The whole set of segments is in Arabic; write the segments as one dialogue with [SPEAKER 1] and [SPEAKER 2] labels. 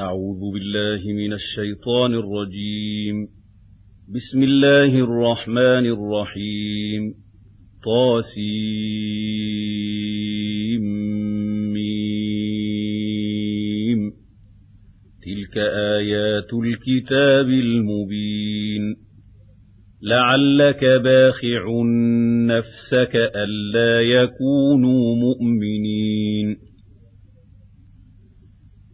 [SPEAKER 1] أعوذ بالله من الشيطان الرجيم. بسم الله الرحمن الرحيم. طاسيم. تلك آيات الكتاب المبين. لعلك باخع نفسك ألا يكونوا مؤمنين.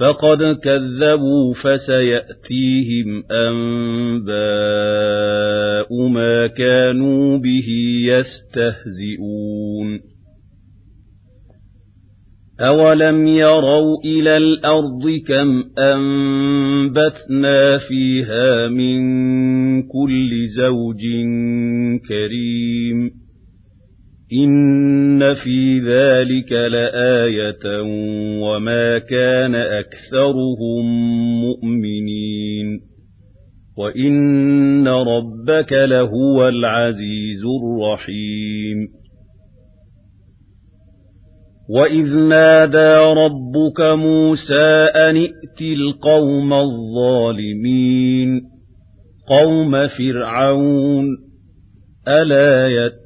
[SPEAKER 1] فقد كذبوا فسيأتيهم أنباء ما كانوا به يستهزئون. أولم يروا إلى الأرض كم أنبتنا فيها من كل زوج كريم. إِنَّ فِي ذَلِكَ لَآيَةً وَمَا كَانَ أَكْثَرُهُم مُؤْمِنِينَ وَإِنَّ رَبَّكَ لَهُوَ الْعَزِيزُ الرَّحِيمُ وَإِذْ نَادَى رَبُّكَ مُوسَىٰ أَنِ ائْتِ الْقَوْمَ الظَّالِمِينَ قَوْمَ فِرْعَوْنَ أَلَا يَتَّقُونَ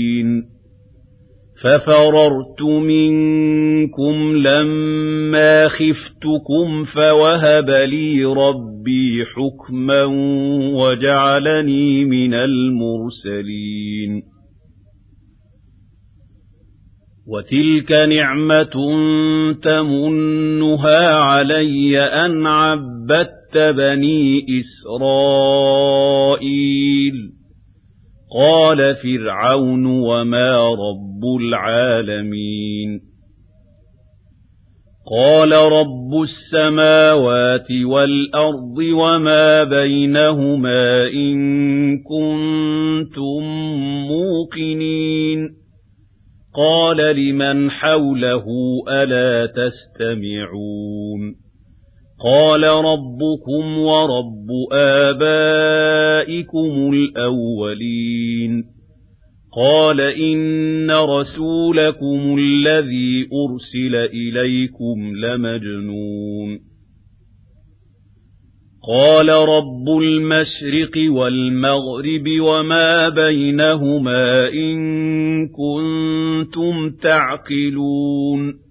[SPEAKER 1] فَفَرَرْتُ مِنكُمْ لَمَّا خِفْتُكُمْ فَوَهَبَ لِي رَبِّي حُكْمًا وَجَعَلَنِي مِنَ الْمُرْسَلِينَ. وَتِلْكَ نِعْمَةٌ تَمُنُّهَا عَلَيَّ أَنْ عَبَّدتَّ بَنِي إِسْرَائِيلَ. قَالَ فِرْعَوْنُ وَمَا رَبُّ الْعَالَمِينَ. قَالَ رَبُّ السَّمَاوَاتِ وَالْأَرْضِ وَمَا بَيْنَهُمَا إِن كُنتُم مُّوقِنِينَ. قَالَ لِمَنْ حَوْلَهُ أَلَا تَسْتَمِعُونَ. قَالَ رَبُّكُمْ وَرَبُّ آبَائِكُمُ الْأَوَّلِينَ قَالَ إِنَّ رَسُولَكُمُ الَّذِي أُرْسِلَ إِلَيْكُمْ لَمَجْنُونٌ قَالَ رَبُّ الْمَشْرِقِ وَالْمَغْرِبِ وَمَا بَيْنَهُمَا إِن كُنتُمْ تَعْقِلُونَ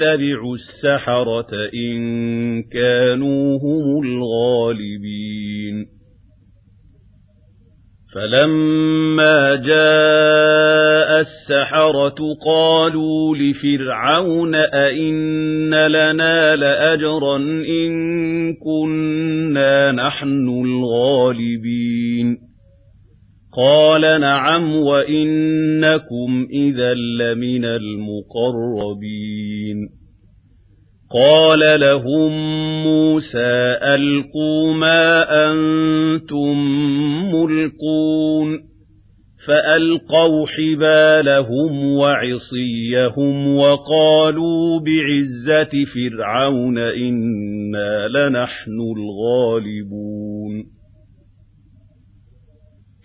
[SPEAKER 1] يتبع السحرة إن كانوا هم الغالبين. فلما جاء السحرة قالوا لفرعون أئن لنا لأجرا إن كنا نحن الغالبين. قال نعم وإنكم إذا لمن المقربين. قال لهم موسى ألقوا ما أنتم ملقون. فألقوا حبالهم وعصيهم وقالوا بعزة فرعون إنا لنحن الغالبون.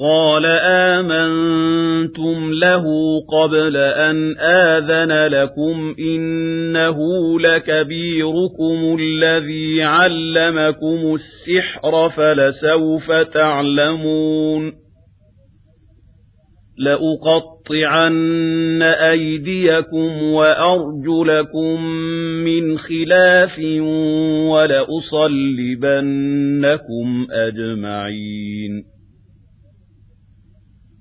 [SPEAKER 1] قال آمنتم له قبل أن آذن لكم إنه لكبيركم الذي علمكم السحر فلسوف تعلمون لأقطعن أيديكم وأرجلكم من خلاف ولأصلبنكم أجمعين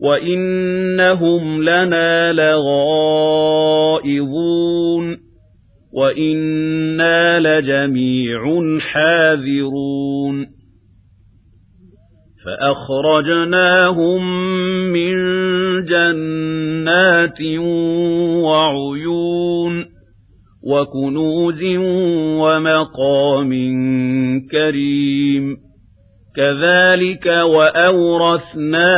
[SPEAKER 1] وَإِنَّهُمْ لَنَا لَغَائِظُونَ وَإِنَّا لَجَمِيعٌ حَاذِرُونَ فَأَخْرَجْنَاهُم مِّن جَنَّاتٍ وَعُيُونٍ وَكُنُوزٍ وَمَقَامٍ كَرِيمٍ كَذَلِكَ وَأَوْرَثْنَاهَا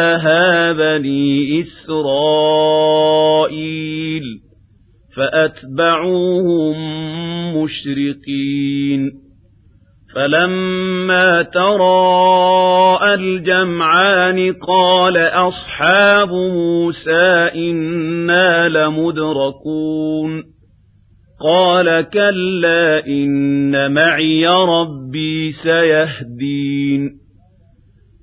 [SPEAKER 1] بَنِي إِسْرَائِيلَ فَأَتْبَعُوهُم مُشْرِقِينَ فَلَمَّا تَرَاءَى الْجَمْعَانِ قَالَ أَصْحَابُ مُوسَىٰ إِنَّا لَمُدْرَكُونَ قَالَ كَلَّا إِنَّ مَعِيَ رَبِّي سَيَهْدِينِ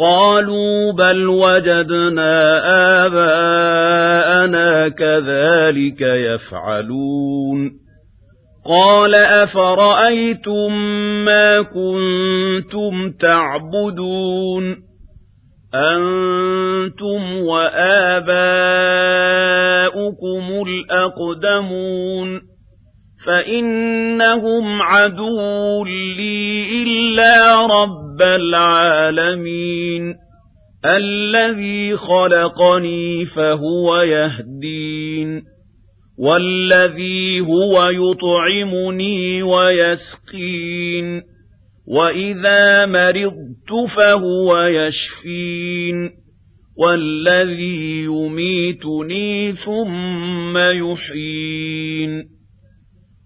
[SPEAKER 1] قَالُوا بَلْ وَجَدْنَا آبَاءَنَا كَذَلِكَ يَفْعَلُونَ. قَالَ أَفَرَأَيْتُم مَّا كُنتُمْ تَعْبُدُونَ؟ أَنتُمْ وَآبَاؤُكُمُ الْأَقْدَمُونَ. فَإِنَّهُمْ عَدُوٌّ لِّي إِلَّا رَبَّ الْعَالَمِينَ الَّذِي خَلَقَنِي فَهُوَ يَهْدِينِ وَالَّذِي هُوَ يُطْعِمُنِي وَيَسْقِينِ وَإِذَا مَرِضْتُ فَهُوَ يَشْفِينِ وَالَّذِي يُمِيتُنِي ثُمَّ يُحْيِينِ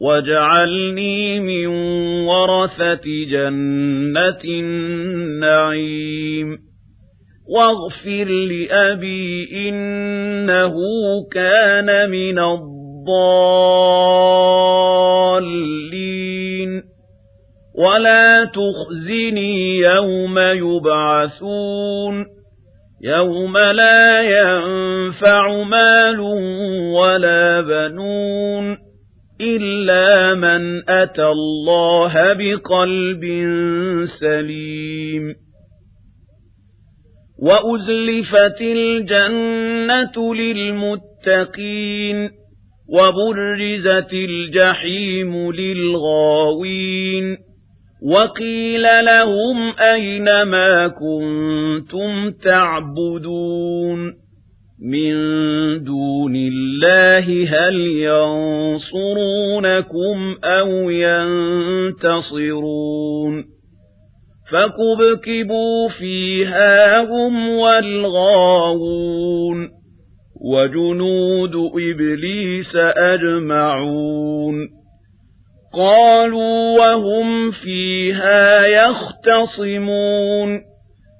[SPEAKER 1] وَاجْعَلْنِي مِن وَرَثَةِ جَنَّةِ النَّعِيمِ وَاغْفِرْ لِأَبِي إِنَّهُ كَانَ مِنَ الضَّالِّينَ وَلَا تُخْزِنِي يَوْمَ يُبْعَثُونَ يَوْمَ لَا يَنفَعُ مَالٌ وَلَا بَنُونَ إِلَّا مَنْ أَتَى اللَّهَ بِقَلْبٍ سَلِيمٍ وَأُزْلِفَتِ الْجَنَّةُ لِلْمُتَّقِينَ وَبُرِّزَتِ الْجَحِيمُ لِلْغَاوِينَ وَقِيلَ لَهُمْ أَيْنَ مَا كُنتُمْ تَعْبُدُونَ مِن دُونِ اللَّهِ هَلْ يَنصُرُونَكُمْ أَوْ يَنتَصِرُونَ فَكُبْكِبُوا فِيهَا هُمْ وَالْغَاوُونَ وَجُنُودُ إِبْلِيسَ أَجْمَعُونَ قَالُوا وَهُمْ فِيهَا يَخْتَصِمُونَ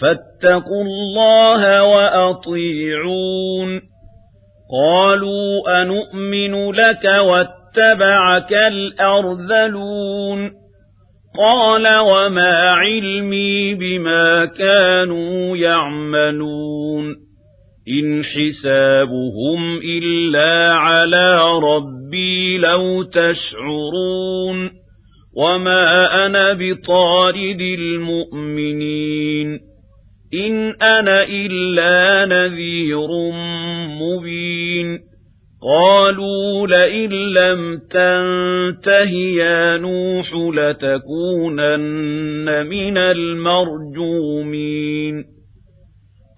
[SPEAKER 1] فاتقوا الله وأطيعون. قالوا أنؤمن لك واتبعك الأرذلون. قال وما علمي بما كانوا يعملون. إن حسابهم إلا على ربي لو تشعرون. وما أنا بطارد المؤمنين. إن أنا إلا نذير مبين. قالوا لئن لم تنته يا نوح لتكونن من المرجومين.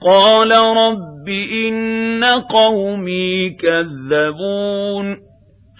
[SPEAKER 1] قال رب إن قومي كذبون.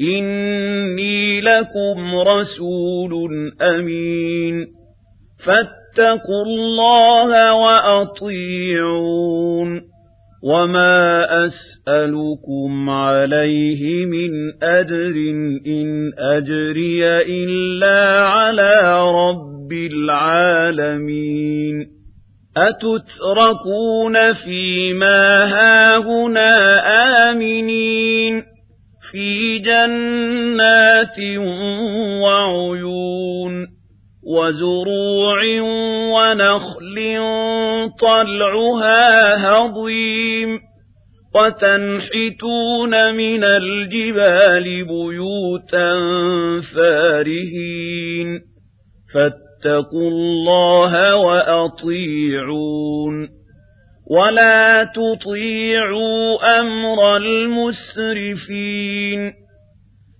[SPEAKER 1] إِنِّي لَكُمْ رَسُولٌ أَمِينٌ فَاتَّقُوا اللَّهَ وَأَطِيعُونِ وَمَا أَسْأَلُكُمْ عَلَيْهِ مِنْ أَجْرٍ إِنْ أَجْرِيَ إِلَّا عَلَى رَبِّ الْعَالَمِينَ أَتُتْرَكُونَ فِي مَا هَاهُنَا آمِنِينَ فِي جَنَّاتٍ وَعُيُونٍ وَزُرُوعٍ وَنَخْلٍ طَلْعُهَا هَضِيمٌ وَتَنْحِتُونَ مِنَ الْجِبَالِ بُيُوتًا فَارِهِينَ فَاتَّقُوا اللَّهَ وَأَطِيعُونِ وَلَا تُطِيعُوا أَمْرَ الْمُسْرِفِينَ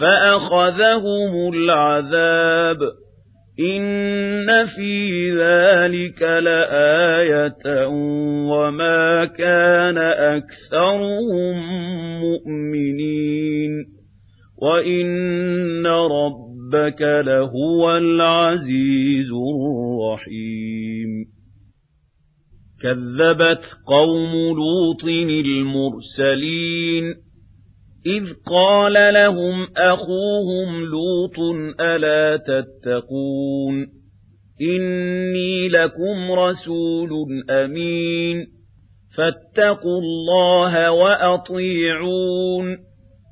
[SPEAKER 1] فأخذهم العذاب إن في ذلك لآية وما كان أكثرهم مؤمنين وإن ربك لهو العزيز الرحيم كذبت قوم لوط المرسلين إذ قال لهم أخوهم لوط ألا تتقون إني لكم رسول أمين فاتقوا الله وأطيعون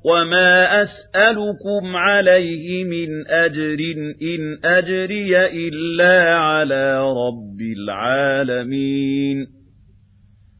[SPEAKER 1] وما أسألكم عليه من أجر إن أجري إلا على رب العالمين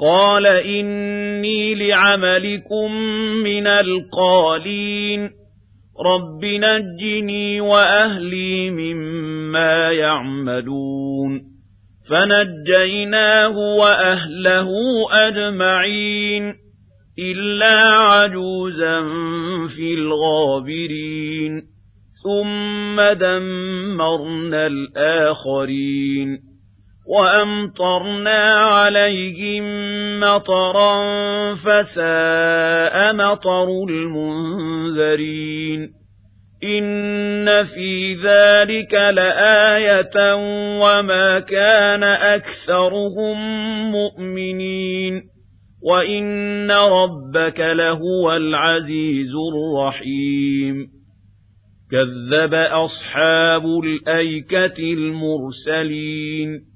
[SPEAKER 1] قال إني لعملكم من القالين رب نجني وأهلي مما يعملون فنجيناه وأهله أجمعين إلا عجوزا في الغابرين ثم دمرنا الآخرين وأمطرنا عليهم مطرا فساء مطر المنذرين إن في ذلك لآية وما كان أكثرهم مؤمنين وإن ربك لهو العزيز الرحيم كذب أصحاب الأيكة المرسلين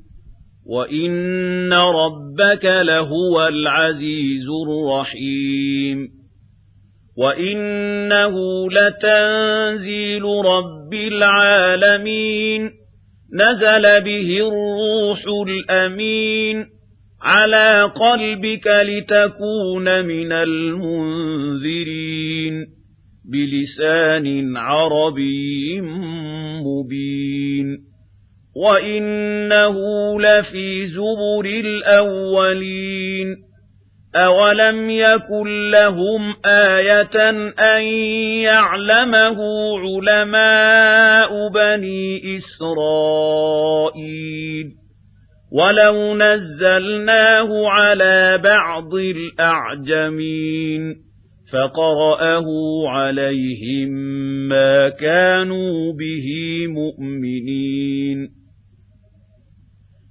[SPEAKER 1] وَإِنَّ رَبَّكَ لَهُوَ الْعَزِيزُ الرَّحِيمُ وَإِنَّهُ لَتَنزِيلُ رَبِّ الْعَالَمِينَ نَزَلَ بِهِ الرُّوحُ الْأَمِينُ عَلَىٰ قَلْبِكَ لِتَكُونَ مِنَ الْمُنذِرِينَ بِلِسَانٍ عَرَبِيٍّ مُّبِينٍ وَإِنَّهُ لَفِي زُبُرِ الْأَوَّلِينَ أَوَلَمْ يَكُن لَّهُمْ آيَةً أَن يَعْلَمَهُ عُلَمَاءُ بَنِي إِسْرَائِيلَ وَلَوْ نَزَّلْنَاهُ عَلَىٰ بَعْضِ الْأَعْجَمِينَ فَقَرَأَهُ عَلَيْهِم مَّا كَانُوا بِهِ مُؤْمِنِينَ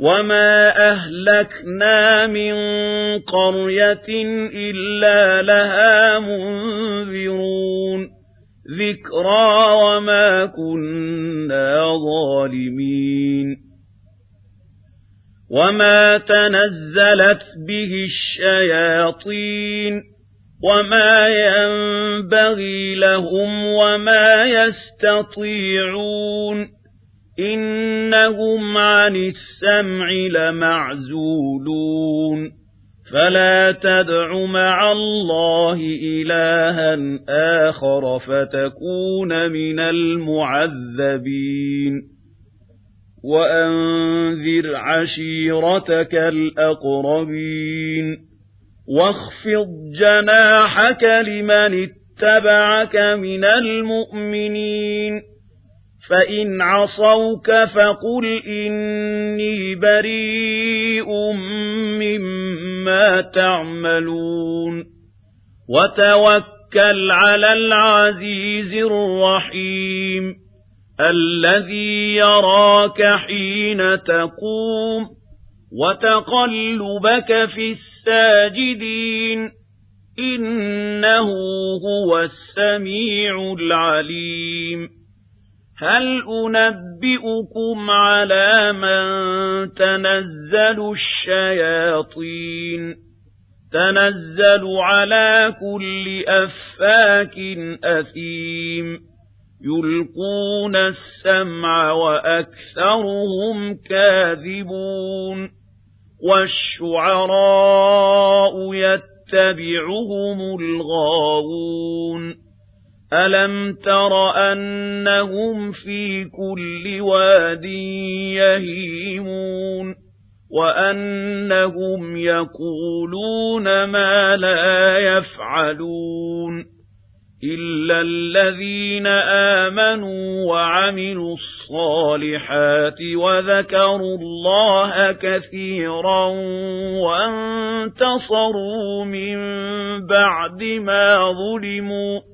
[SPEAKER 1] وَمَا أَهْلَكْنَا مِن قَرْيَةٍ إِلَّا لَهَا مُنذِرُونَ ذِكْرَىٰ وَمَا كُنَّا ظَالِمِينَ وَمَا تَنَزَّلَتْ بِهِ الشَّيَاطِينُ وَمَا يَنبَغِي لَهُمْ وَمَا يَسْتَطِيعُونَ إِنَّهُمْ عَنِ السَّمْعِ لَمَعْزُولُونَ فَلَا تَدْعُ مَعَ اللَّهِ إِلَٰهًا آخَرَ فَتَكُونَ مِنَ الْمُعَذَّبِينَ وَأَنذِرْ عَشِيرَتَكَ الْأَقْرَبِينَ وَاخْفِضْ جَنَاحَكَ لِمَنِ اتَّبَعَكَ مِنَ الْمُؤْمِنِينَ فَإِنْ عَصَوْكَ فَقُلْ إِنِّي بَرِيءٌ مِّمَّا تَعْمَلُونَ وَتَوَكَّلْ عَلَى الْعَزِيزِ الرَّحِيمِ الَّذِي يَرَاكَ حِينَ تَقُومُ وَتَقَلُّبَكَ فِي السَّاجِدِينَ إِنَّهُ هُوَ السَّمِيعُ الْعَلِيمُ هَلْ أُنَبِّئُكُمْ عَلَىٰ مَن تَنَزَّلُ الشَّيَاطِينُ تَنَزَّلُ عَلَىٰ كُلِّ أَفَّاكٍ أَثِيمٍ يُلْقُونَ السَّمْعَ وَأَكْثَرُهُمْ كَاذِبُونَ وَالشُّعَرَاءُ يَتَّبِعُهُمُ الْغَاوُونَ أَلَمْ تَرَ أَنَّهُمْ فِي كُلِّ وَادٍ يَهِيمُونَ وَأَنَّهُمْ يَقُولُونَ مَا لَا يَفْعَلُونَ إِلَّا الَّذِينَ آمَنُوا وَعَمِلُوا الصَّالِحَاتِ وَذَكَرُوا اللَّهَ كَثِيرًا وَانتَصَرُوا مِن بَعْدِ مَا ظُلِمُوا